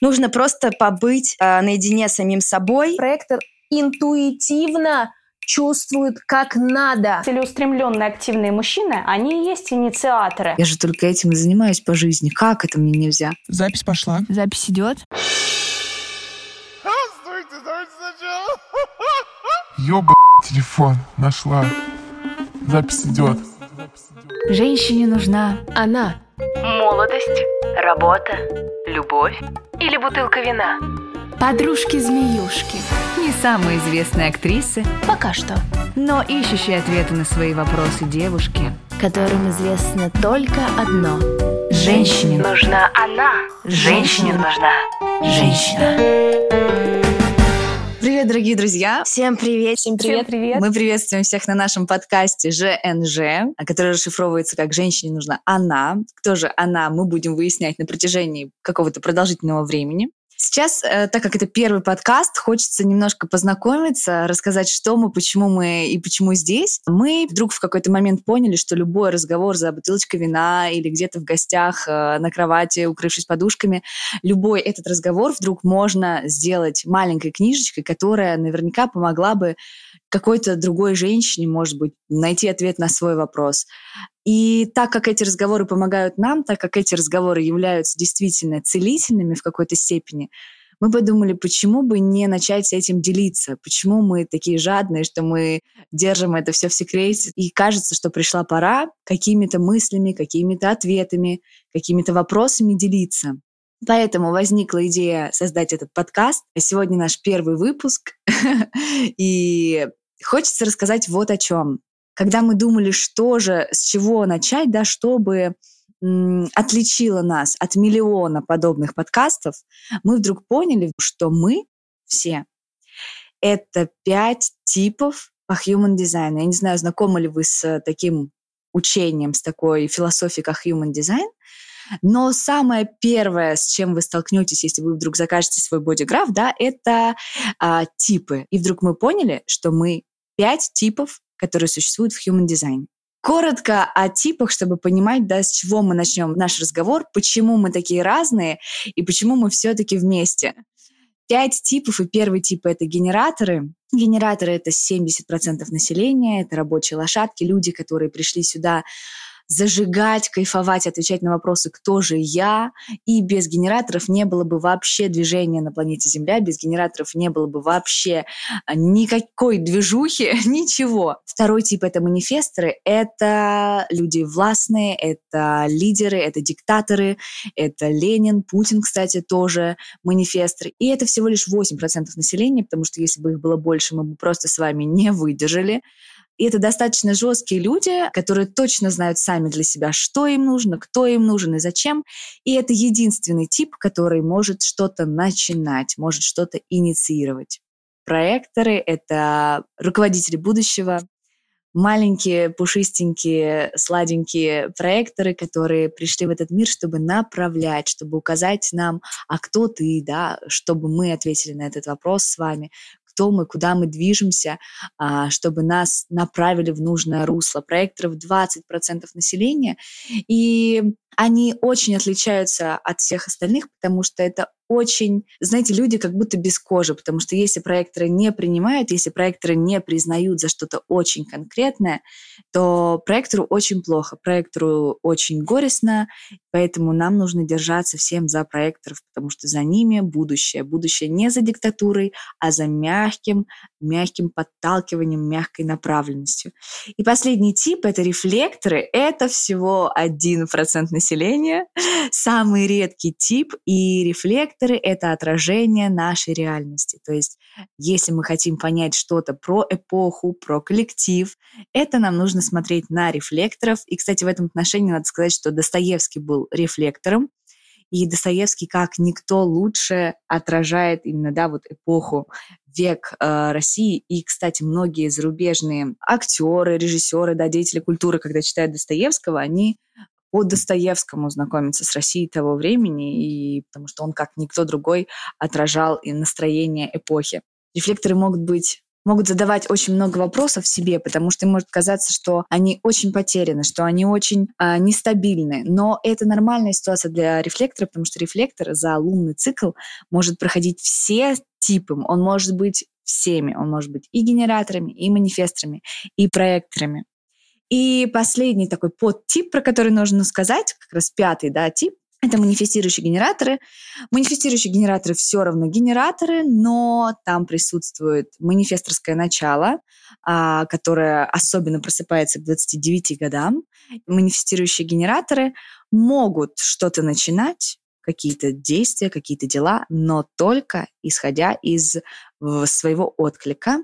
Нужно просто побыть э, наедине с самим собой. Проектор интуитивно чувствуют как надо. Целеустремленные активные мужчины, они и есть инициаторы. Я же только этим и занимаюсь по жизни. Как это мне нельзя? Запись пошла. Запись идет. Стойте, давайте сначала. Ёба, телефон нашла. Запись идет. Женщине нужна Она. Молодость, работа, любовь или бутылка вина? подружки-змеюшки. Не самые известные актрисы, Пока что. но ищущие ответы на свои вопросы девушки. Которым известно только одно. Женщине Нужна она. Женщине нужна женщина. Привет, дорогие друзья! Всем привет. Всем Всем привет. привет. Мы приветствуем всех на нашем подкасте ЖНЖ, который расшифровывается как «Женщине нужна она». Кто же она, мы будем выяснять на протяжении какого-то продолжительного времени. Сейчас, э, так как это первый подкаст, хочется немножко познакомиться, рассказать, что мы, почему мы и почему здесь. Мы вдруг в какой-то момент поняли, что любой разговор за бутылочкой вина или где-то в гостях э, на кровати, укрывшись подушками, любой этот разговор вдруг можно сделать маленькой книжечкой, которая наверняка помогла бы какой-то другой женщине, может быть, найти ответ на свой вопрос. И так как эти разговоры помогают нам, так как эти разговоры являются действительно целительными в какой-то степени, мы подумали, почему бы не начать этим делиться? Почему мы такие жадные, что мы держим это все в секрете? И кажется, что пришла пора какими-то мыслями, какими-то ответами, какими-то вопросами делиться. Поэтому возникла идея создать этот подкаст. Сегодня наш первый выпуск. И хочется рассказать вот о чем. Когда мы думали, что же, с чего начать, да, чтобы отличило нас от миллиона подобных подкастов, мы вдруг поняли, что мы все — это пять типов по human design. Я не знаю, знакомы ли вы с таким учением, с такой философией, как human design, но самое первое, с чем вы столкнетесь, если вы вдруг закажете свой бодиграф, да, это а, типы. И вдруг мы поняли, что мы пять типов, которые существуют в human design. Коротко о типах, чтобы понимать, да, с чего мы начнем наш разговор, почему мы такие разные и почему мы все-таки вместе. Пять типов, и первый тип — это генераторы. Генераторы — это 70% населения, это рабочие лошадки, люди, которые пришли сюда зажигать, кайфовать, отвечать на вопросы «Кто же я?». И без генераторов не было бы вообще движения на планете Земля, без генераторов не было бы вообще а, никакой движухи, ничего. Второй тип — это манифесторы. Это люди властные, это лидеры, это диктаторы, это Ленин, Путин, кстати, тоже манифестор. И это всего лишь 8% населения, потому что если бы их было больше, мы бы просто с вами не выдержали. И это достаточно жесткие люди, которые точно знают сами для себя, что им нужно, кто им нужен и зачем. И это единственный тип, который может что-то начинать, может что-то инициировать. Проекторы — это руководители будущего, маленькие, пушистенькие, сладенькие проекторы, которые пришли в этот мир, чтобы направлять, чтобы указать нам, а кто ты, да, чтобы мы ответили на этот вопрос с вами, кто мы, куда мы движемся, а, чтобы нас направили в нужное русло. Проекторов 20% населения, и они очень отличаются от всех остальных, потому что это очень, знаете, люди как будто без кожи, потому что если проекторы не принимают, если проекторы не признают за что-то очень конкретное, то проектору очень плохо, проектору очень горестно, поэтому нам нужно держаться всем за проекторов, потому что за ними будущее. Будущее не за диктатурой, а за мягким, мягким подталкиванием, мягкой направленностью. И последний тип — это рефлекторы. Это всего 1% населения, самый редкий тип, и рефлекторы — это отражение нашей реальности. То есть если мы хотим понять что-то про эпоху, про коллектив, это нам нужно смотреть на рефлекторов. И, кстати, в этом отношении надо сказать, что Достоевский был рефлектором, и Достоевский как никто лучше отражает именно, да, вот эпоху, век э, России. И, кстати, многие зарубежные актеры, режиссеры, да, деятели культуры, когда читают Достоевского, они по Достоевскому знакомиться с Россией того времени, и потому что он, как никто другой, отражал и настроение эпохи. Рефлекторы могут быть могут задавать очень много вопросов себе, потому что им может казаться, что они очень потеряны, что они очень э, нестабильны. Но это нормальная ситуация для рефлектора, потому что рефлектор за лунный цикл может проходить все типы. Он может быть всеми. Он может быть и генераторами, и манифесторами, и проекторами. И последний такой подтип, про который нужно сказать, как раз пятый да, тип, это манифестирующие генераторы. Манифестирующие генераторы все равно генераторы, но там присутствует манифесторское начало, а, которое особенно просыпается к 29 годам. Манифестирующие генераторы могут что-то начинать, какие-то действия, какие-то дела, но только исходя из своего отклика.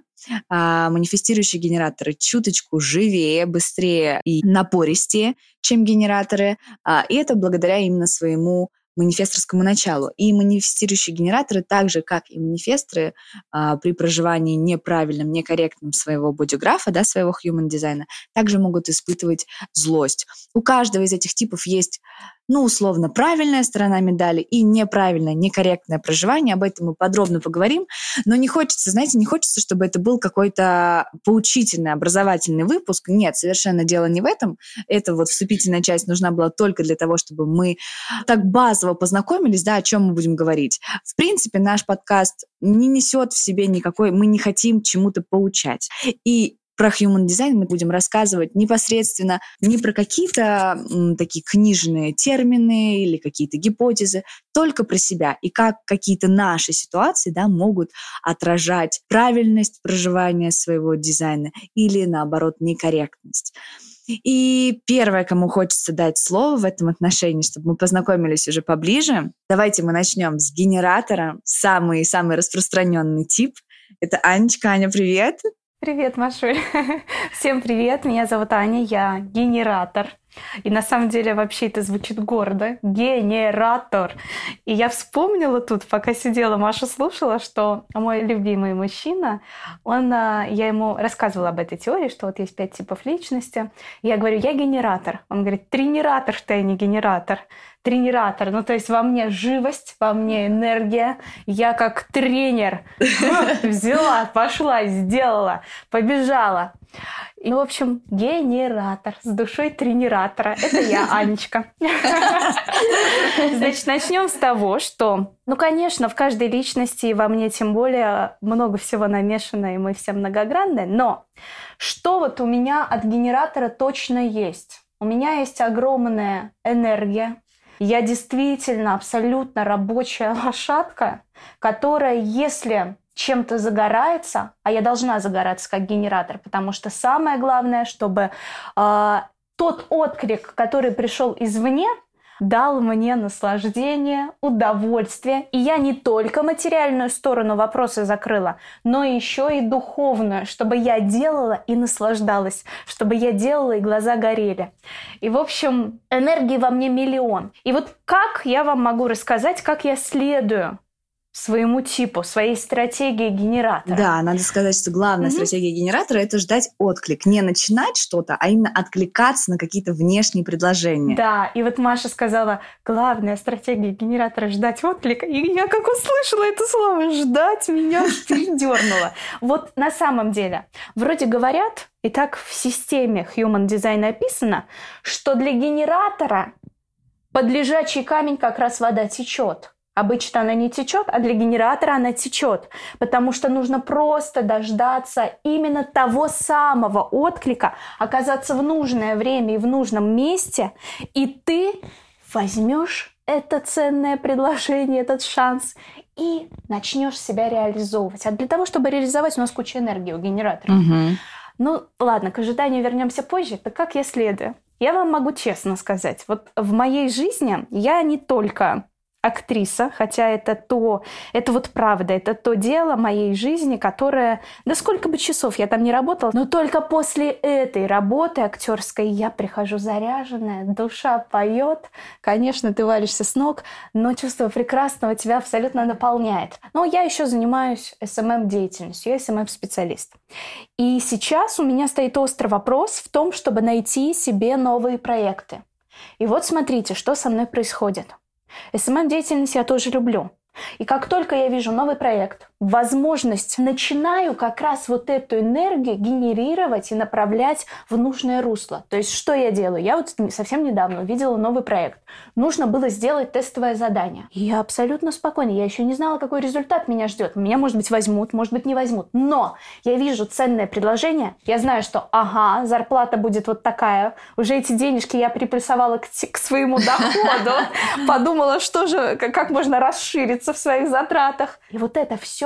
А манифестирующие генераторы чуточку живее, быстрее и напористее, чем генераторы. А, и это благодаря именно своему манифесторскому началу. И манифестирующие генераторы, так же, как и манифесторы, а, при проживании неправильном, некорректном своего бодиграфа, да, своего human дизайна, также могут испытывать злость. У каждого из этих типов есть ну, условно, правильная сторона медали и неправильное, некорректное проживание. Об этом мы подробно поговорим. Но не хочется, знаете, не хочется, чтобы это был какой-то поучительный, образовательный выпуск. Нет, совершенно дело не в этом. Это вот вступительная часть нужна была только для того, чтобы мы так базово познакомились, да, о чем мы будем говорить. В принципе, наш подкаст не несет в себе никакой, мы не хотим чему-то поучать. И про human design мы будем рассказывать непосредственно не про какие-то такие книжные термины или какие-то гипотезы, только про себя и как какие-то наши ситуации да, могут отражать правильность проживания своего дизайна или, наоборот, некорректность. И первое, кому хочется дать слово в этом отношении, чтобы мы познакомились уже поближе, давайте мы начнем с генератора, самый-самый распространенный тип. Это Анечка. Аня, привет! Привет, Машуль. Всем привет. Меня зовут Аня, я генератор. И на самом деле вообще это звучит гордо. Генератор. И я вспомнила тут, пока сидела, Маша слушала, что мой любимый мужчина, он, а, я ему рассказывала об этой теории, что вот есть пять типов личности. Я говорю, я генератор. Он говорит, тренератор, что не генератор тренератор. Ну, то есть во мне живость, во мне энергия. Я как тренер взяла, пошла, сделала, побежала. И, в общем, генератор с душой тренератора. Это я, Анечка. Значит, начнем с того, что, ну, конечно, в каждой личности, и во мне тем более, много всего намешано, и мы все многогранные. Но что вот у меня от генератора точно есть? У меня есть огромная энергия, я действительно абсолютно рабочая лошадка, которая, если чем-то загорается, а я должна загораться как генератор, потому что самое главное, чтобы э, тот отклик, который пришел извне, дал мне наслаждение, удовольствие. И я не только материальную сторону вопроса закрыла, но еще и духовную, чтобы я делала и наслаждалась, чтобы я делала и глаза горели. И, в общем, энергии во мне миллион. И вот как я вам могу рассказать, как я следую своему типу, своей стратегии генератора. Да, надо сказать, что главная mm-hmm. стратегия генератора это ждать отклик, не начинать что-то, а именно откликаться на какие-то внешние предложения. Да, и вот Маша сказала, главная стратегия генератора ждать отклика, и я как услышала это слово ждать, меня передернуло. Вот на самом деле, вроде говорят, и так в системе Human Design описано, что для генератора под лежачий камень как раз вода течет. Обычно она не течет, а для генератора она течет, потому что нужно просто дождаться именно того самого отклика, оказаться в нужное время и в нужном месте, и ты возьмешь это ценное предложение, этот шанс, и начнешь себя реализовывать. А для того, чтобы реализовать, у нас куча энергии у генератора. Угу. Ну, ладно, к ожиданию вернемся позже. Так как я следую? Я вам могу честно сказать, вот в моей жизни я не только актриса, хотя это то, это вот правда, это то дело моей жизни, которое, да сколько бы часов я там не работала, но только после этой работы актерской я прихожу заряженная, душа поет, конечно, ты валишься с ног, но чувство прекрасного тебя абсолютно наполняет. Но я еще занимаюсь SMM-деятельностью, я SMM-специалист. И сейчас у меня стоит острый вопрос в том, чтобы найти себе новые проекты. И вот смотрите, что со мной происходит. SMM-деятельность я тоже люблю. И как только я вижу новый проект, возможность, начинаю как раз вот эту энергию генерировать и направлять в нужное русло. То есть что я делаю? Я вот совсем недавно увидела новый проект. Нужно было сделать тестовое задание. И я абсолютно спокойна. Я еще не знала, какой результат меня ждет. Меня, может быть, возьмут, может быть, не возьмут. Но я вижу ценное предложение. Я знаю, что, ага, зарплата будет вот такая. Уже эти денежки я приплюсовала к, к своему доходу. Подумала, что же, как можно расшириться в своих затратах. И вот это все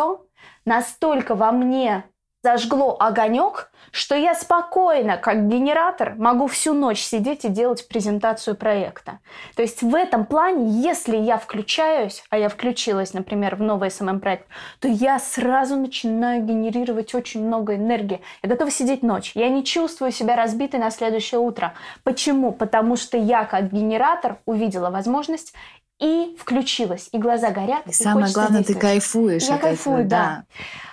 настолько во мне зажгло огонек, что я спокойно, как генератор, могу всю ночь сидеть и делать презентацию проекта. То есть в этом плане, если я включаюсь, а я включилась, например, в новый СММ-проект, то я сразу начинаю генерировать очень много энергии. Я готова сидеть ночь. Я не чувствую себя разбитой на следующее утро. Почему? Потому что я, как генератор, увидела возможность и включилась, и глаза горят. И, и самое главное, ты кайфуешь. Я кайфую, да. да.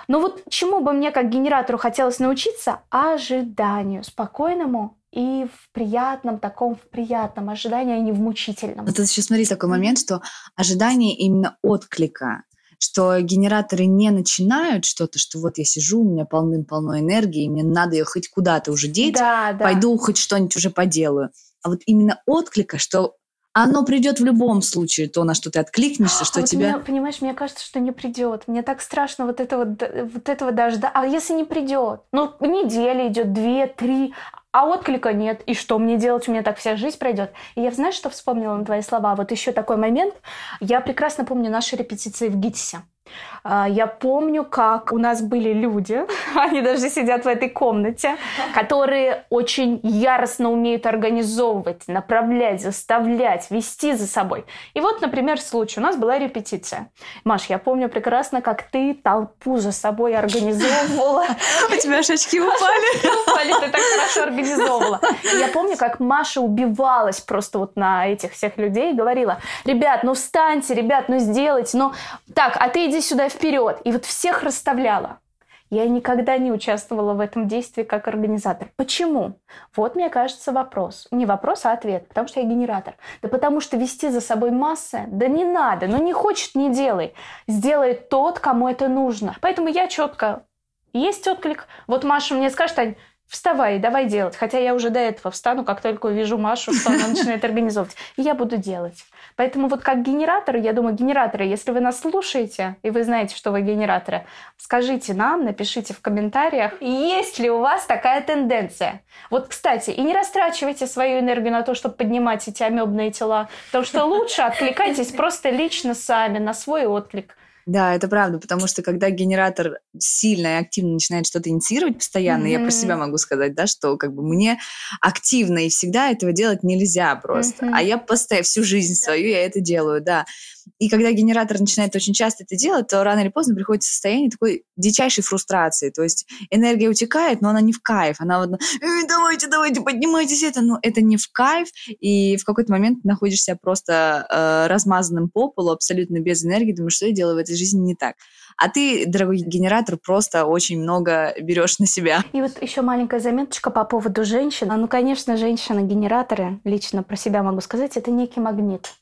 Но вот чему бы мне как генератору хотелось научиться? Ожиданию, спокойному и в приятном таком, в приятном ожидании, а не в мучительном. Вот сейчас смотри такой момент, что ожидание именно отклика, что генераторы не начинают что-то, что вот я сижу, у меня полным-полно энергии, мне надо ее хоть куда-то уже деть, да, да. пойду хоть что-нибудь уже поделаю. А вот именно отклика, что оно придет в любом случае, то, на что ты откликнешься, что а вот тебя... Понимаешь, мне кажется, что не придет. Мне так страшно вот этого, вот этого дождя. А если не придет? Ну, неделя идет, две, три, а отклика нет. И что мне делать? У меня так вся жизнь пройдет. И я, знаешь, что вспомнила на твои слова? Вот еще такой момент. Я прекрасно помню наши репетиции в ГИТИСе. А, я помню, как у нас были люди, они даже сидят в этой комнате, которые очень яростно умеют организовывать, направлять, заставлять, вести за собой. И вот, например, случай. У нас была репетиция. Маш, я помню прекрасно, как ты толпу за собой организовывала. У тебя аж очки упали. Упали, ты так хорошо организовывала. Я помню, как Маша убивалась просто вот на этих всех людей и говорила, ребят, ну встаньте, ребят, ну сделайте, ну так, а ты иди сюда вперед. И вот всех расставляла. Я никогда не участвовала в этом действии как организатор. Почему? Вот, мне кажется, вопрос. Не вопрос, а ответ. Потому что я генератор. Да потому что вести за собой массы, да не надо. Ну не хочет, не делай. Сделает тот, кому это нужно. Поэтому я четко. Есть отклик. Вот Маша мне скажет, Ань, вставай, давай делать. Хотя я уже до этого встану, как только увижу Машу, что она начинает организовывать. И я буду делать. Поэтому вот как генераторы, я думаю, генераторы, если вы нас слушаете, и вы знаете, что вы генераторы, скажите нам, напишите в комментариях, есть ли у вас такая тенденция. Вот, кстати, и не растрачивайте свою энергию на то, чтобы поднимать эти амебные тела, потому что лучше откликайтесь просто лично сами на свой отклик. Да, это правда, потому что когда генератор сильно и активно начинает что-то инициировать постоянно, mm-hmm. я про себя могу сказать, да, что как бы мне активно и всегда этого делать нельзя просто. Mm-hmm. А я постоянно всю жизнь свою я это делаю, да. И когда генератор начинает очень часто это делать, то рано или поздно приходит состояние такой дичайшей фрустрации. То есть энергия утекает, но она не в кайф. Она вот, э, давайте, давайте, поднимайтесь это. Но это не в кайф. И в какой-то момент находишься просто э, размазанным по полу, абсолютно без энергии. Думаешь, что я делаю в этой жизни не так. А ты, дорогой генератор, просто очень много берешь на себя. И вот еще маленькая заметочка по поводу женщин. Ну, конечно, женщины-генераторы, лично про себя могу сказать, это некий магнит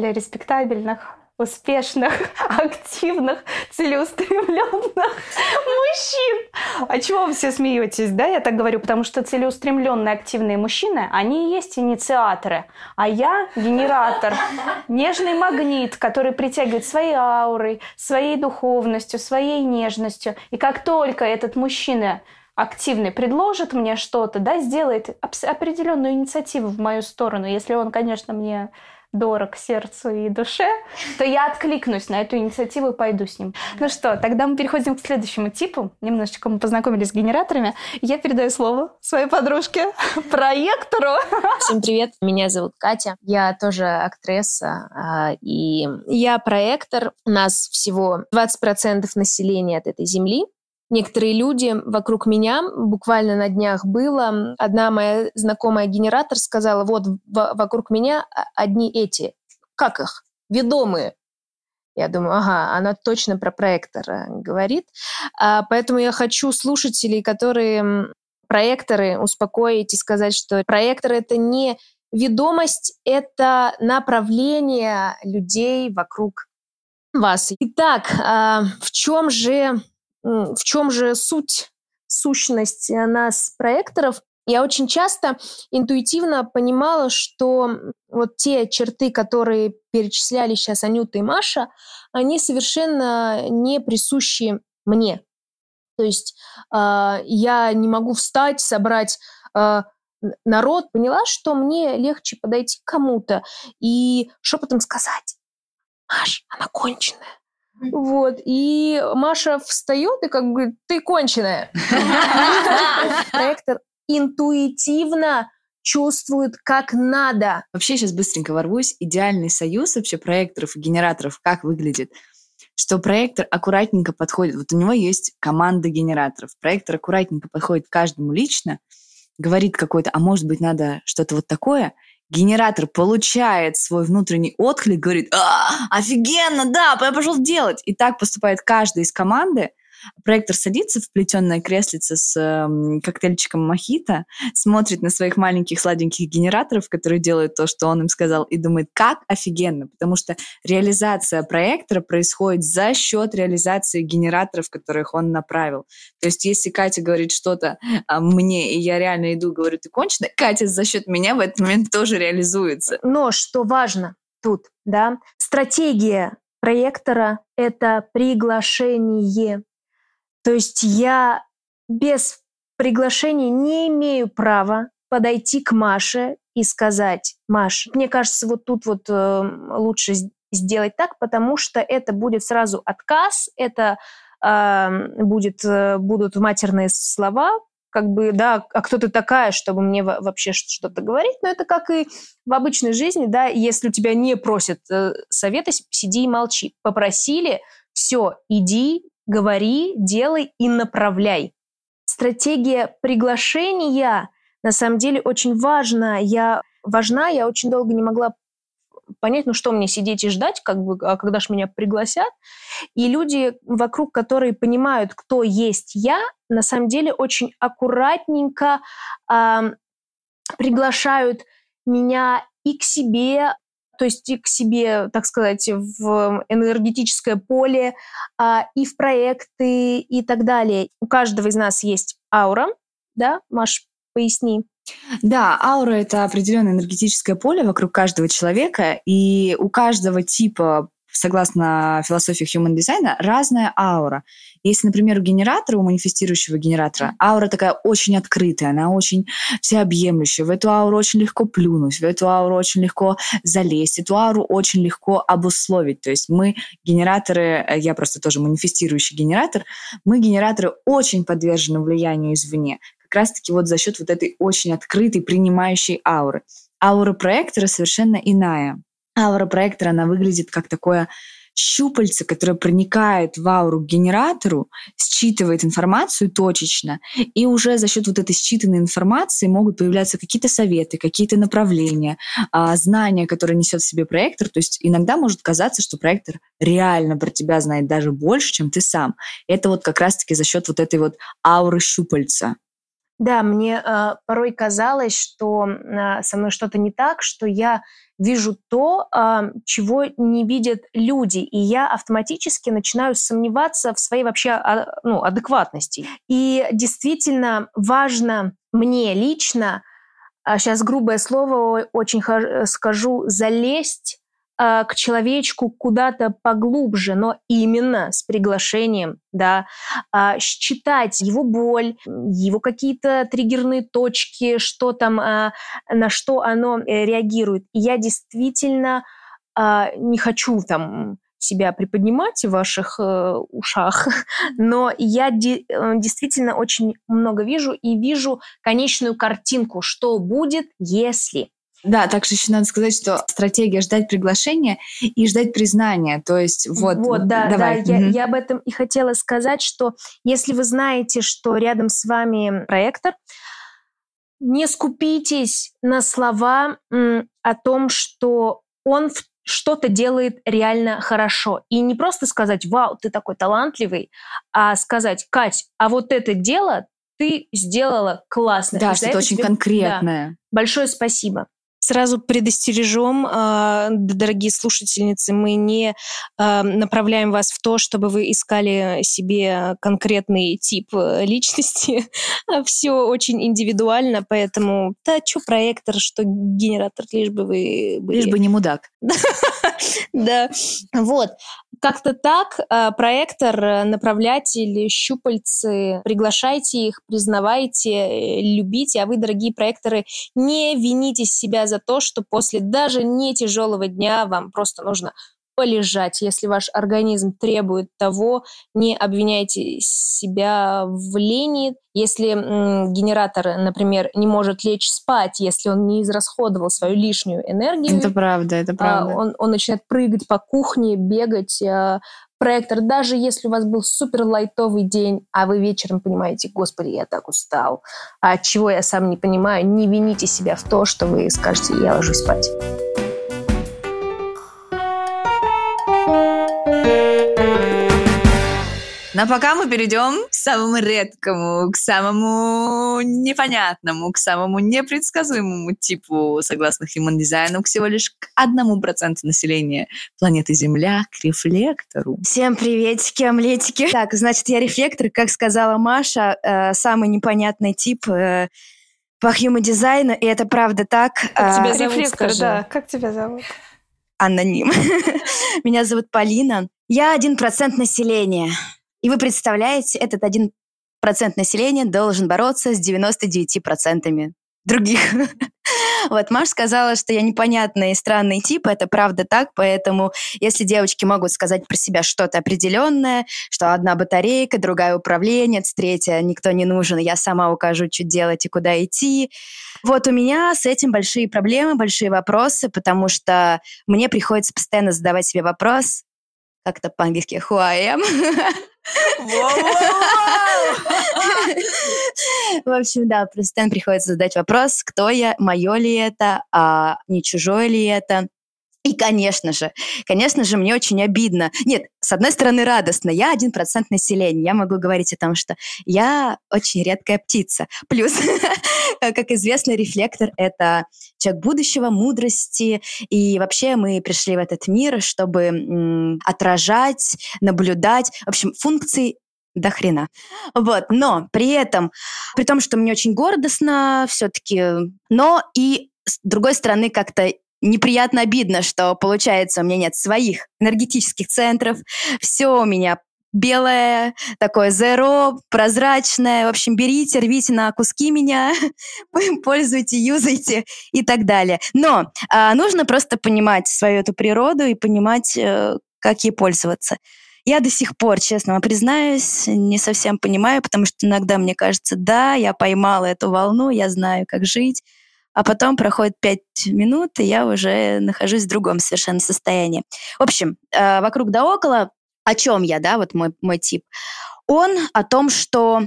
для респектабельных, успешных, активных, целеустремленных мужчин. А чего вы все смеетесь, да? Я так говорю, потому что целеустремленные, активные мужчины, они и есть инициаторы, а я генератор, нежный магнит, который притягивает своей аурой, своей духовностью, своей нежностью. И как только этот мужчина активный предложит мне что-то, да, сделает определенную инициативу в мою сторону, если он, конечно, мне дорог сердцу и душе, то я откликнусь на эту инициативу и пойду с ним. Ну что, тогда мы переходим к следующему типу. Немножечко мы познакомились с генераторами. Я передаю слово своей подружке, проектору. Всем привет, меня зовут Катя. Я тоже актриса, а, и я проектор. У нас всего 20% населения от этой земли некоторые люди вокруг меня, буквально на днях было, одна моя знакомая генератор сказала, вот вокруг меня одни эти, как их, ведомые. Я думаю, ага, она точно про проектора говорит. А, поэтому я хочу слушателей, которые проекторы, успокоить и сказать, что проектор — это не ведомость, это направление людей вокруг вас. Итак, а, в чем же, в чем же суть, сущность нас, проекторов? Я очень часто интуитивно понимала, что вот те черты, которые перечисляли сейчас Анюта и Маша, они совершенно не присущи мне. То есть э, я не могу встать, собрать э, народ, поняла, что мне легче подойти к кому-то и шепотом сказать, Маш, она конченая. Вот, и Маша встает и как бы говорит, ты конченая. Проектор интуитивно чувствует, как надо. Вообще сейчас быстренько ворвусь. Идеальный союз вообще проекторов и генераторов как выглядит? Что проектор аккуратненько подходит. Вот у него есть команда генераторов. Проектор аккуратненько подходит к каждому лично, говорит какой-то, а может быть надо что-то вот такое, генератор получает свой внутренний отклик, говорит, а, офигенно, да, я пошел делать. И так поступает каждый из команды, Проектор садится в плетеное креслице с э, коктейльчиком мохито, смотрит на своих маленьких сладеньких генераторов, которые делают то, что он им сказал, и думает, как офигенно, потому что реализация проектора происходит за счет реализации генераторов, которых он направил. То есть если Катя говорит что-то а, мне, и я реально иду, говорю, ты кончена, Катя за счет меня в этот момент тоже реализуется. Но что важно тут, да, стратегия проектора — это приглашение то есть я без приглашения не имею права подойти к Маше и сказать, Маш, мне кажется, вот тут вот э, лучше сделать так, потому что это будет сразу отказ, это э, будет, э, будут матерные слова, как бы, да, а кто ты такая, чтобы мне вообще что-то говорить, но это как и в обычной жизни, да, если у тебя не просят э, совета, сиди и молчи. Попросили, все, иди, говори, делай и направляй. Стратегия приглашения на самом деле очень важна. Я важна, я очень долго не могла понять, ну что мне сидеть и ждать, как бы, а когда ж меня пригласят. И люди вокруг, которые понимают, кто есть я, на самом деле очень аккуратненько э, приглашают меня и к себе, то есть к себе, так сказать, в энергетическое поле, а, и в проекты и так далее. У каждого из нас есть аура, да, Маш, поясни. Да, аура — это определенное энергетическое поле вокруг каждого человека, и у каждого типа согласно философии human design, разная аура. Если, например, у генератора, у манифестирующего генератора, аура такая очень открытая, она очень всеобъемлющая. В эту ауру очень легко плюнуть, в эту ауру очень легко залезть, эту ауру очень легко обусловить. То есть мы, генераторы, э, я просто тоже манифестирующий генератор, мы, генераторы, очень подвержены влиянию извне. Как раз-таки вот за счет вот этой очень открытой, принимающей ауры. Аура проектора совершенно иная аура проектора, она выглядит как такое щупальце, которое проникает в ауру к генератору, считывает информацию точечно, и уже за счет вот этой считанной информации могут появляться какие-то советы, какие-то направления, а, знания, которые несет в себе проектор. То есть иногда может казаться, что проектор реально про тебя знает даже больше, чем ты сам. Это вот как раз-таки за счет вот этой вот ауры щупальца. Да, мне э, порой казалось, что э, со мной что-то не так, что я вижу то, э, чего не видят люди, и я автоматически начинаю сомневаться в своей вообще э, ну, адекватности. И действительно важно мне лично, э, сейчас грубое слово очень скажу, залезть а, к человечку куда-то поглубже, но именно с приглашением, да, а, считать его боль, его какие-то триггерные точки, что там, а, на что оно э, реагирует. И я действительно не хочу там себя приподнимать в ваших э, ушах, но я де- э, действительно очень много вижу и вижу конечную картинку, что будет, если. Да, также еще надо сказать, что стратегия ждать приглашения и ждать признания. То есть вот. Вот, да, давай. да. Я, я об этом и хотела сказать, что если вы знаете, что рядом с вами проектор, не скупитесь на слова о том, что он что-то делает реально хорошо. И не просто сказать, вау, ты такой талантливый, а сказать, Кать, а вот это дело ты сделала классно. Да, что-то очень конкретное. Да. Большое спасибо. Сразу предостережем, э, дорогие слушательницы, мы не э, направляем вас в то, чтобы вы искали себе конкретный тип э, личности. Все очень индивидуально, поэтому да, что проектор, что генератор, лишь бы вы были... Лишь бы не мудак. Да, вот. Как-то так проектор, направлятель, щупальцы, приглашайте их, признавайте, любите, а вы, дорогие проекторы, не вините себя за то, что после даже не тяжелого дня вам просто нужно полежать. Если ваш организм требует того, не обвиняйте себя в лени. Если м, генератор, например, не может лечь спать, если он не израсходовал свою лишнюю энергию, Это правда, это правда. а, он, он начинает прыгать по кухне, бегать, а, проектор, даже если у вас был супер лайтовый день, а вы вечером понимаете, господи, я так устал, а чего я сам не понимаю, не вините себя в то, что вы скажете, я ложусь спать. Но пока мы перейдем к самому редкому, к самому непонятному, к самому непредсказуемому типу, согласно Human Design, всего лишь к одному проценту населения планеты Земля, к рефлектору. Всем приветики, омлетики. Так, значит, я рефлектор, как сказала Маша, э, самый непонятный тип э, по Human Design, и это правда так. Как тебя Э, зовут, Рефлектор, скажи? да. Как тебя зовут? аноним. Меня зовут Полина. Я один процент населения. И вы представляете, этот один процент населения должен бороться с 99% других. Вот Маш сказала, что я непонятный и странный тип, это правда так, поэтому если девочки могут сказать про себя что-то определенное, что одна батарейка, другая управленец, третья никто не нужен, я сама укажу, что делать и куда идти. Вот у меня с этим большие проблемы, большие вопросы, потому что мне приходится постоянно задавать себе вопрос, как это по-английски, who I am. В общем, да, постоянно приходится задать вопрос, кто я, мое ли это, а не чужое ли это. И, конечно же, конечно же, мне очень обидно. Нет, с одной стороны, радостно. Я один процент населения. Я могу говорить о том, что я очень редкая птица. Плюс, как известно, рефлектор — это человек будущего, мудрости. И вообще мы пришли в этот мир, чтобы отражать, наблюдать. В общем, функций до хрена. Вот, но при этом, при том, что мне очень гордостно все-таки, но и с другой стороны как-то неприятно обидно, что получается у меня нет своих энергетических центров, все у меня белое, такое зеро, прозрачное. В общем, берите, рвите на куски меня, пользуйте, юзайте и так далее. Но а, нужно просто понимать свою эту природу и понимать, э, как ей пользоваться. Я до сих пор, честно вам признаюсь, не совсем понимаю, потому что иногда мне кажется, да, я поймала эту волну, я знаю, как жить, а потом проходит пять минут, и я уже нахожусь в другом совершенно состоянии. В общем, э, вокруг да около, о чем я, да, вот мой, мой тип, он о том, что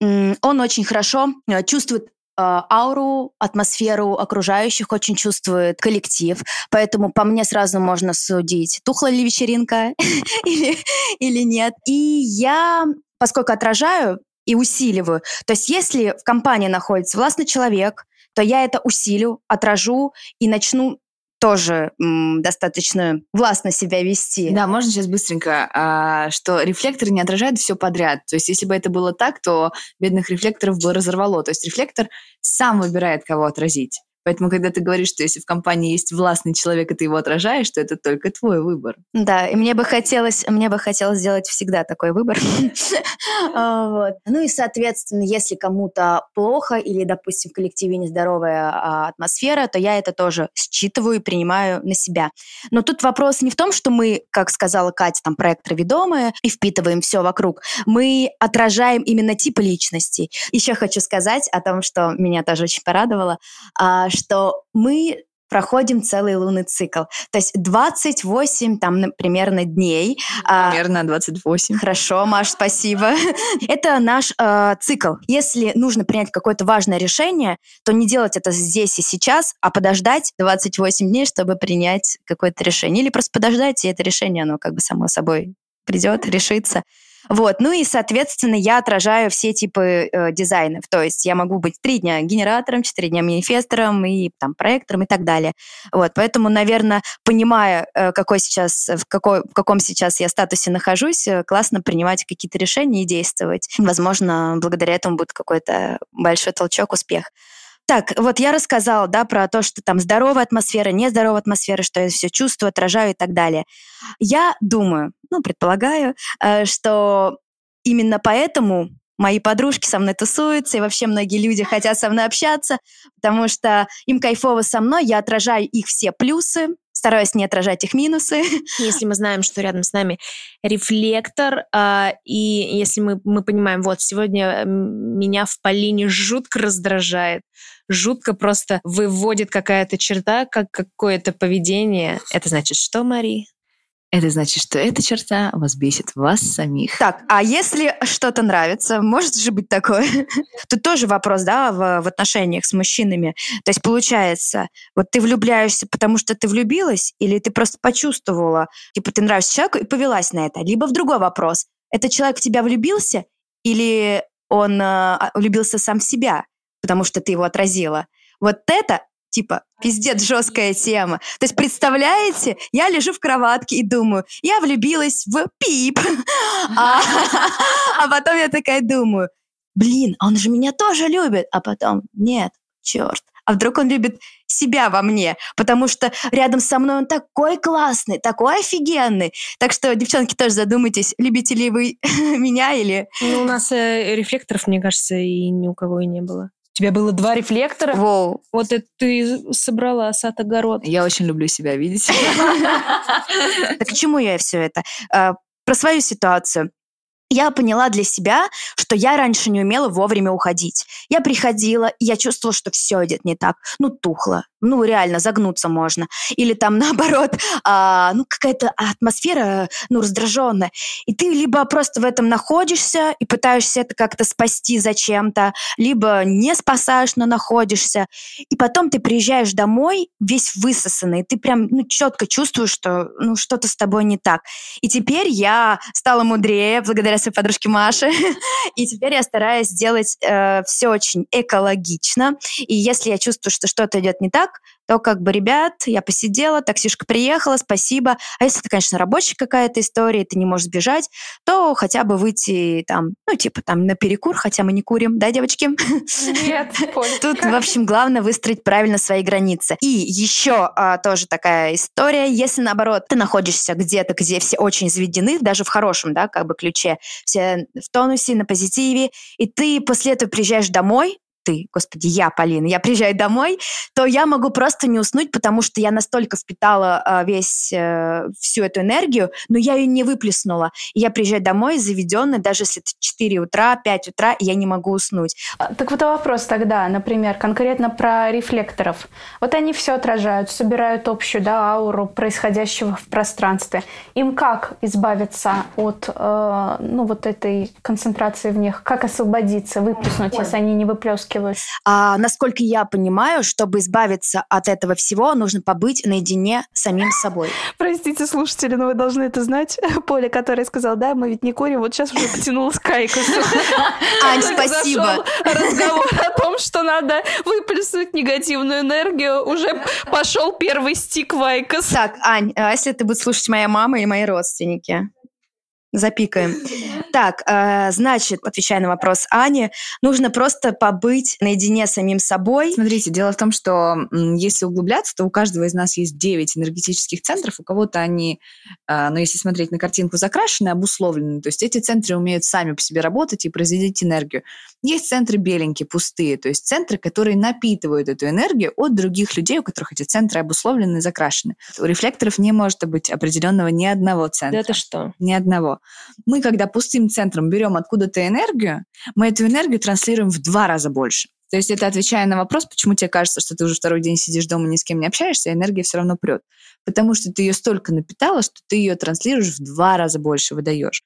он очень хорошо э, чувствует э, ауру, атмосферу окружающих, очень чувствует коллектив, поэтому по мне сразу можно судить, тухла ли вечеринка или, или нет. И я, поскольку отражаю и усиливаю, то есть если в компании находится властный человек, то я это усилю, отражу и начну тоже м, достаточно властно себя вести. Да, можно сейчас быстренько, а, что рефлекторы не отражают все подряд. То есть, если бы это было так, то бедных рефлекторов бы разорвало. То есть, рефлектор сам выбирает, кого отразить. Поэтому, когда ты говоришь, что если в компании есть властный человек, и ты его отражаешь, то это только твой выбор. Да, и мне бы хотелось, мне бы хотелось сделать всегда такой выбор. А. Ну и, соответственно, если кому-то плохо или, допустим, в коллективе нездоровая а, атмосфера, то я это тоже считываю и принимаю на себя. Но тут вопрос не в том, что мы, как сказала Катя, там проекторы ведомые и впитываем все вокруг. Мы отражаем именно типы личностей. Еще хочу сказать о том, что меня тоже очень порадовало, а, что мы проходим целый лунный цикл. То есть 28 там примерно дней. а, Примерно 28. Хорошо, Маш, спасибо. Это наш э, цикл. Если нужно принять какое-то важное решение, то не делать это здесь и сейчас, а подождать 28 дней, чтобы принять какое-то решение. Или просто подождать, и это решение, оно как бы само собой придет, решится. Вот, ну и, соответственно, я отражаю все типы э, дизайнов. То есть я могу быть три дня генератором, четыре дня манифестором и там проектором и так далее. Вот, поэтому, наверное, понимая, э, какой сейчас, в, какой, в каком сейчас я статусе нахожусь, э, классно принимать какие-то решения и действовать. Возможно, благодаря этому будет какой-то большой толчок, успех. Так, вот я рассказала, да, про то, что там здоровая атмосфера, нездоровая атмосфера, что я все чувствую, отражаю и так далее. Я думаю, ну, предполагаю, э, что именно поэтому мои подружки со мной тусуются, и вообще многие люди хотят со мной общаться, потому что им кайфово со мной, я отражаю их все плюсы, стараюсь не отражать их минусы. Если мы знаем, что рядом с нами рефлектор, э, и если мы, мы понимаем, вот сегодня меня в Полине жутко раздражает, жутко просто выводит какая-то черта, как какое-то поведение. Это значит что, Мари? Это значит, что эта черта вас бесит вас самих. Так, а если что-то нравится, может же быть такое? Тут тоже вопрос, да, в, в отношениях с мужчинами. То есть получается, вот ты влюбляешься, потому что ты влюбилась, или ты просто почувствовала, типа ты нравишься человеку и повелась на это. Либо в другой вопрос. Этот человек в тебя влюбился, или он э, влюбился сам в себя? потому что ты его отразила. Вот это типа, пиздец, жесткая тема. То есть, представляете, я лежу в кроватке и думаю, я влюбилась в пип. А, а потом я такая думаю, блин, он же меня тоже любит. А потом, нет, черт. А вдруг он любит себя во мне, потому что рядом со мной он такой классный, такой офигенный. Так что, девчонки, тоже задумайтесь, любите ли вы меня или... Ну, у нас э, рефлекторов, мне кажется, и ни у кого и не было тебя было два рефлектора. Воу. Вот это ты собрала сад огород. Я очень люблю себя видеть. Так к чему я все это? А, про свою ситуацию я поняла для себя, что я раньше не умела вовремя уходить. Я приходила, и я чувствовала, что все идет не так. Ну, тухло. Ну, реально, загнуться можно. Или там, наоборот, а, ну, какая-то атмосфера, ну, раздраженная. И ты либо просто в этом находишься и пытаешься это как-то спасти зачем-то, либо не спасаешь, но находишься. И потом ты приезжаешь домой весь высосанный. Ты прям, ну, четко чувствуешь, что, ну, что-то с тобой не так. И теперь я стала мудрее благодаря своей подружке Маше. И теперь я стараюсь делать э, все очень экологично. И если я чувствую, что что-то идет не так, то как бы, ребят, я посидела, таксишка приехала, спасибо. А если это, конечно, рабочая какая-то история, ты не можешь сбежать, то хотя бы выйти там, ну, типа там на перекур, хотя мы не курим, да, девочки? Нет, Тут, в общем, главное выстроить правильно свои границы. И еще а, тоже такая история, если, наоборот, ты находишься где-то, где все очень заведены, даже в хорошем, да, как бы ключе, все в тонусе, на позитиве, и ты после этого приезжаешь домой, ты, господи, я, Полина, я приезжаю домой, то я могу просто не уснуть, потому что я настолько впитала э, весь, э, всю эту энергию, но я ее не выплеснула. И я приезжаю домой заведенная, даже если это 4 утра, 5 утра, и я не могу уснуть. А, так вот вопрос тогда, например, конкретно про рефлекторов. Вот они все отражают, собирают общую да, ауру происходящего в пространстве. Им как избавиться от э, ну, вот этой концентрации в них? Как освободиться, выплеснуть, если они не выплескивают? Вытаскивать. А, насколько я понимаю, чтобы избавиться от этого всего, нужно побыть наедине с самим собой. Простите, слушатели, но вы должны это знать. Поля, которая сказала, да, мы ведь не курим, вот сейчас уже потянулась к Айкосу. Ань, спасибо. разговор о том, что надо выплеснуть негативную энергию, уже пошел первый стик в IQOS. Так, Ань, а если ты будешь слушать моя мама и мои родственники? Запикаем. Так, э, значит, отвечая на вопрос Ани, нужно просто побыть наедине с самим собой. Смотрите, дело в том, что если углубляться, то у каждого из нас есть 9 энергетических центров, у кого-то они, э, ну, если смотреть на картинку, закрашены, обусловлены, то есть эти центры умеют сами по себе работать и производить энергию. Есть центры беленькие, пустые, то есть центры, которые напитывают эту энергию от других людей, у которых эти центры обусловлены и закрашены. У рефлекторов не может быть определенного ни одного центра. Да это что? Ни одного. Мы, когда пустым центром берем откуда-то энергию, мы эту энергию транслируем в два раза больше. То есть это отвечая на вопрос, почему тебе кажется, что ты уже второй день сидишь дома, ни с кем не общаешься, а энергия все равно прет. Потому что ты ее столько напитала, что ты ее транслируешь в два раза больше, выдаешь.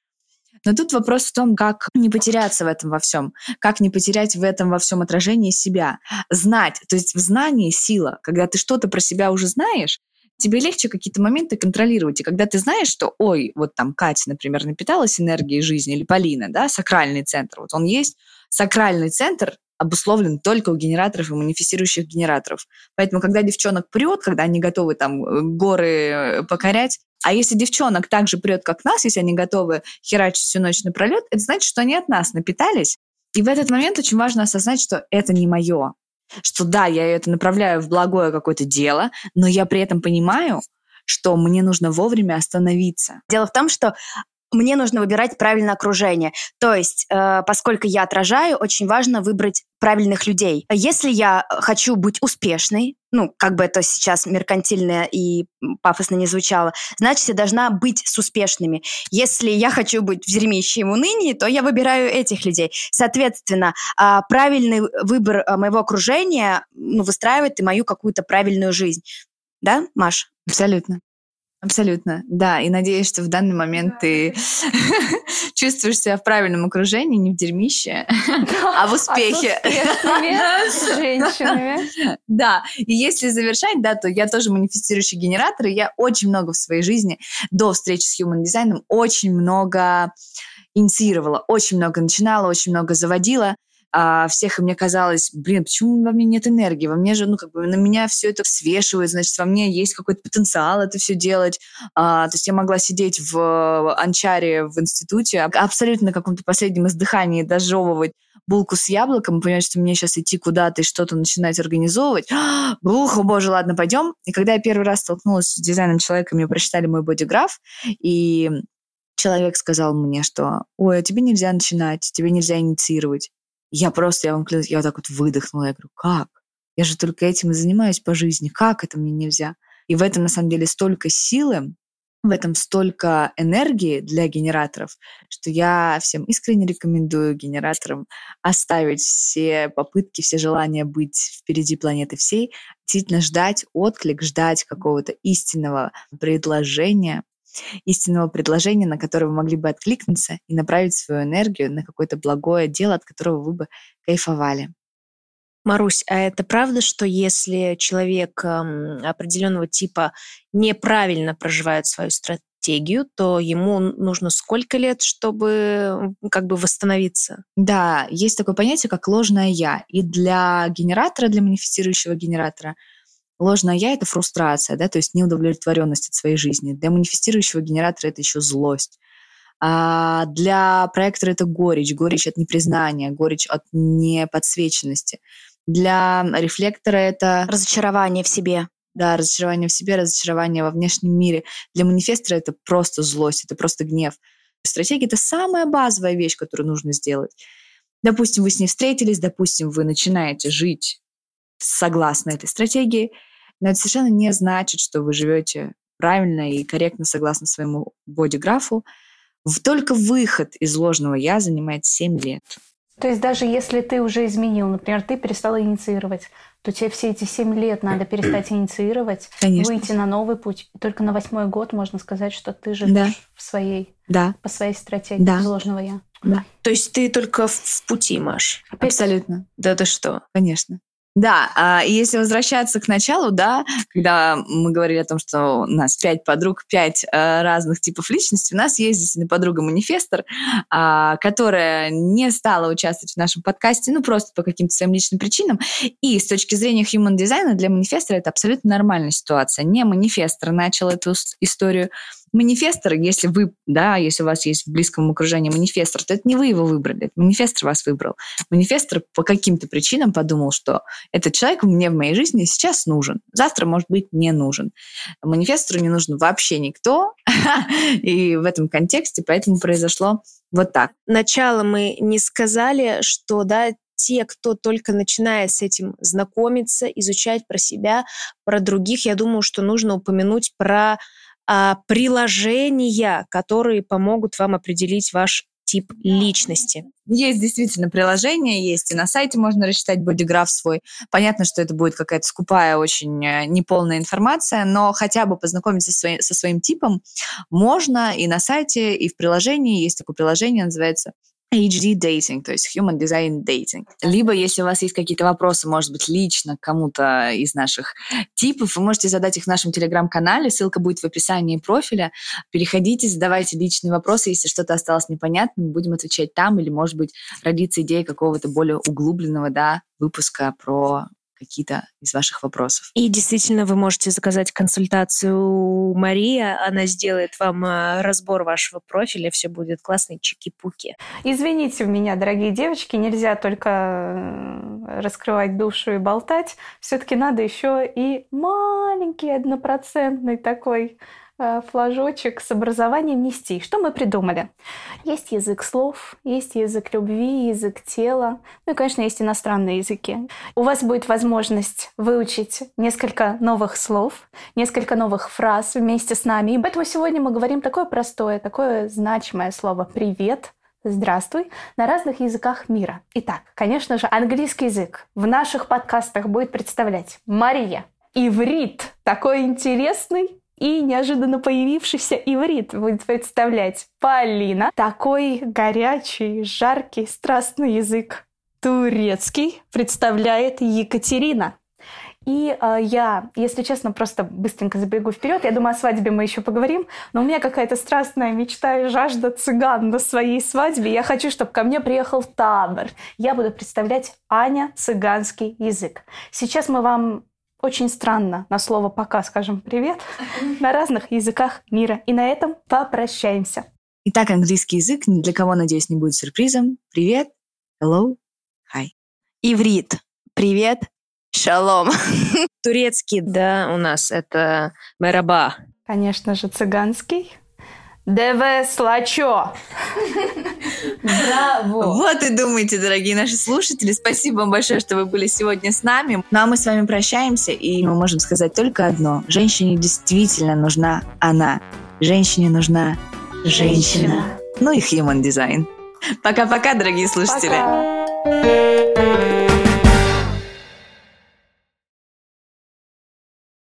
Но тут вопрос в том, как не потеряться в этом во всем, как не потерять в этом во всем отражении себя. Знать, то есть в знании сила. Когда ты что-то про себя уже знаешь, тебе легче какие-то моменты контролировать. И когда ты знаешь, что, ой, вот там Катя, например, напиталась энергией жизни, или Полина, да, сакральный центр, вот он есть, сакральный центр обусловлен только у генераторов и манифестирующих генераторов. Поэтому, когда девчонок прет, когда они готовы там э, горы э, покорять, а если девчонок так же прет, как нас, если они готовы херачить всю ночь напролет, это значит, что они от нас напитались. И в этот момент очень важно осознать, что это не мое. Что да, я это направляю в благое какое-то дело, но я при этом понимаю, что мне нужно вовремя остановиться. Дело в том, что мне нужно выбирать правильное окружение. То есть, э, поскольку я отражаю, очень важно выбрать правильных людей. Если я хочу быть успешной, ну, как бы это сейчас меркантильно и пафосно не звучало, значит, я должна быть с успешными. Если я хочу быть в дерьмище и в унынии, то я выбираю этих людей. Соответственно, э, правильный выбор э, моего окружения ну, выстраивает и мою какую-то правильную жизнь. Да, Маш? Абсолютно. Абсолютно, да. И надеюсь, что в данный момент ты чувствуешь себя в правильном окружении, не в дерьмище, а в успехе. с женщинами. Да. И если завершать, да, то я тоже манифестирующий генератор, и я очень много в своей жизни до встречи с Human Design очень много инициировала, очень много начинала, очень много заводила а, всех, и мне казалось, блин, почему во мне нет энергии? Во мне же, ну, как бы на меня все это свешивает, значит, во мне есть какой-то потенциал это все делать. А, то есть я могла сидеть в анчаре в институте, абсолютно на каком-то последнем издыхании дожевывать булку с яблоком, понять, что мне сейчас идти куда-то и что-то начинать организовывать. Бух, о боже, ладно, пойдем. И когда я первый раз столкнулась с дизайном человека, мне прочитали мой бодиграф, и человек сказал мне, что ой, а тебе нельзя начинать, тебе нельзя инициировать. Я просто, я вам клянусь, я вот так вот выдохнула. Я говорю, как? Я же только этим и занимаюсь по жизни. Как это мне нельзя? И в этом, на самом деле, столько силы, в этом столько энергии для генераторов, что я всем искренне рекомендую генераторам оставить все попытки, все желания быть впереди планеты всей, действительно ждать отклик, ждать какого-то истинного предложения, истинного предложения, на которое вы могли бы откликнуться и направить свою энергию на какое-то благое дело, от которого вы бы кайфовали. Марусь, а это правда, что если человек эм, определенного типа неправильно проживает свою стратегию, то ему нужно сколько лет, чтобы как бы восстановиться? Да, есть такое понятие, как ложное я. И для генератора, для манифестирующего генератора – Ложное «я» — это фрустрация, да, то есть неудовлетворенность от своей жизни. Для манифестирующего генератора это еще злость. А для проектора это горечь, горечь от непризнания, горечь от неподсвеченности. Для рефлектора это... Разочарование в себе. Да, разочарование в себе, разочарование во внешнем мире. Для манифестора это просто злость, это просто гнев. Стратегия — это самая базовая вещь, которую нужно сделать. Допустим, вы с ней встретились, допустим, вы начинаете жить согласны этой стратегии, но это совершенно не значит, что вы живете правильно и корректно согласно своему бодиграфу. Только выход из ложного «я» занимает 7 лет. То есть даже если ты уже изменил, например, ты перестала инициировать, то тебе все эти семь лет надо перестать инициировать, Конечно. выйти на новый путь. И только на восьмой год можно сказать, что ты живешь Да. в своей, Да, по своей стратегии Да. из ложного я. да, То есть ты только в, пути, Маш? абсолютно, Да ты что? конечно. Да, а, и если возвращаться к началу, да, когда мы говорили о том, что у нас пять подруг, пять э, разных типов личности, у нас есть действительно подруга-манифестор, а, которая не стала участвовать в нашем подкасте, ну, просто по каким-то своим личным причинам. И с точки зрения human дизайна для манифестора это абсолютно нормальная ситуация. Не манифестор начал эту историю, манифестор, если вы, да, если у вас есть в близком окружении манифестор, то это не вы его выбрали, манифестор вас выбрал. Манифестор по каким-то причинам подумал, что этот человек мне в моей жизни сейчас нужен, завтра, может быть, не нужен. Манифестору не нужен вообще никто, и в этом контексте поэтому произошло вот так. Начало мы не сказали, что, да, те, кто только начинает с этим знакомиться, изучать про себя, про других, я думаю, что нужно упомянуть про а, приложения, которые помогут вам определить ваш тип личности. Есть действительно приложение, есть и на сайте можно рассчитать бодиграф свой. Понятно, что это будет какая-то скупая, очень э, неполная информация, но хотя бы познакомиться со своим, со своим типом можно и на сайте, и в приложении. Есть такое приложение, называется HD dating, то есть Human Design Dating. Либо, если у вас есть какие-то вопросы, может быть, лично кому-то из наших типов, вы можете задать их в нашем телеграм-канале, ссылка будет в описании профиля. Переходите, задавайте личные вопросы, если что-то осталось непонятным, будем отвечать там, или, может быть, родится идея какого-то более углубленного да, выпуска про какие-то из ваших вопросов. И действительно, вы можете заказать консультацию у Марии, она сделает вам э, разбор вашего профиля, все будет классно, чики-пуки. Извините меня, дорогие девочки, нельзя только э, раскрывать душу и болтать. Все-таки надо еще и маленький однопроцентный такой флажочек с образованием нести. Что мы придумали? Есть язык слов, есть язык любви, язык тела, ну и, конечно, есть иностранные языки. У вас будет возможность выучить несколько новых слов, несколько новых фраз вместе с нами. И поэтому сегодня мы говорим такое простое, такое значимое слово «привет», Здравствуй на разных языках мира. Итак, конечно же, английский язык в наших подкастах будет представлять Мария. Иврит такой интересный, и неожиданно появившийся иврит будет представлять Полина. Такой горячий, жаркий, страстный язык турецкий представляет Екатерина. И э, я, если честно, просто быстренько забегу вперед. Я думаю, о свадьбе мы еще поговорим. Но у меня какая-то страстная мечта и жажда цыган на своей свадьбе. Я хочу, чтобы ко мне приехал табор. Я буду представлять Аня цыганский язык. Сейчас мы вам очень странно на слово «пока» скажем «привет» на разных языках мира. И на этом попрощаемся. Итак, английский язык ни для кого, надеюсь, не будет сюрпризом. Привет, hello, hi. Иврит. Привет, шалом. Турецкий, да, у нас это мераба. Конечно же, цыганский. ДВ Слачо. Браво! Вот и думаете, дорогие наши слушатели. Спасибо вам большое, что вы были сегодня с нами. Ну а мы с вами прощаемся, и мы можем сказать только одно. Женщине действительно нужна она. Женщине нужна женщина. Ну и human design. Пока-пока, дорогие слушатели. Пока.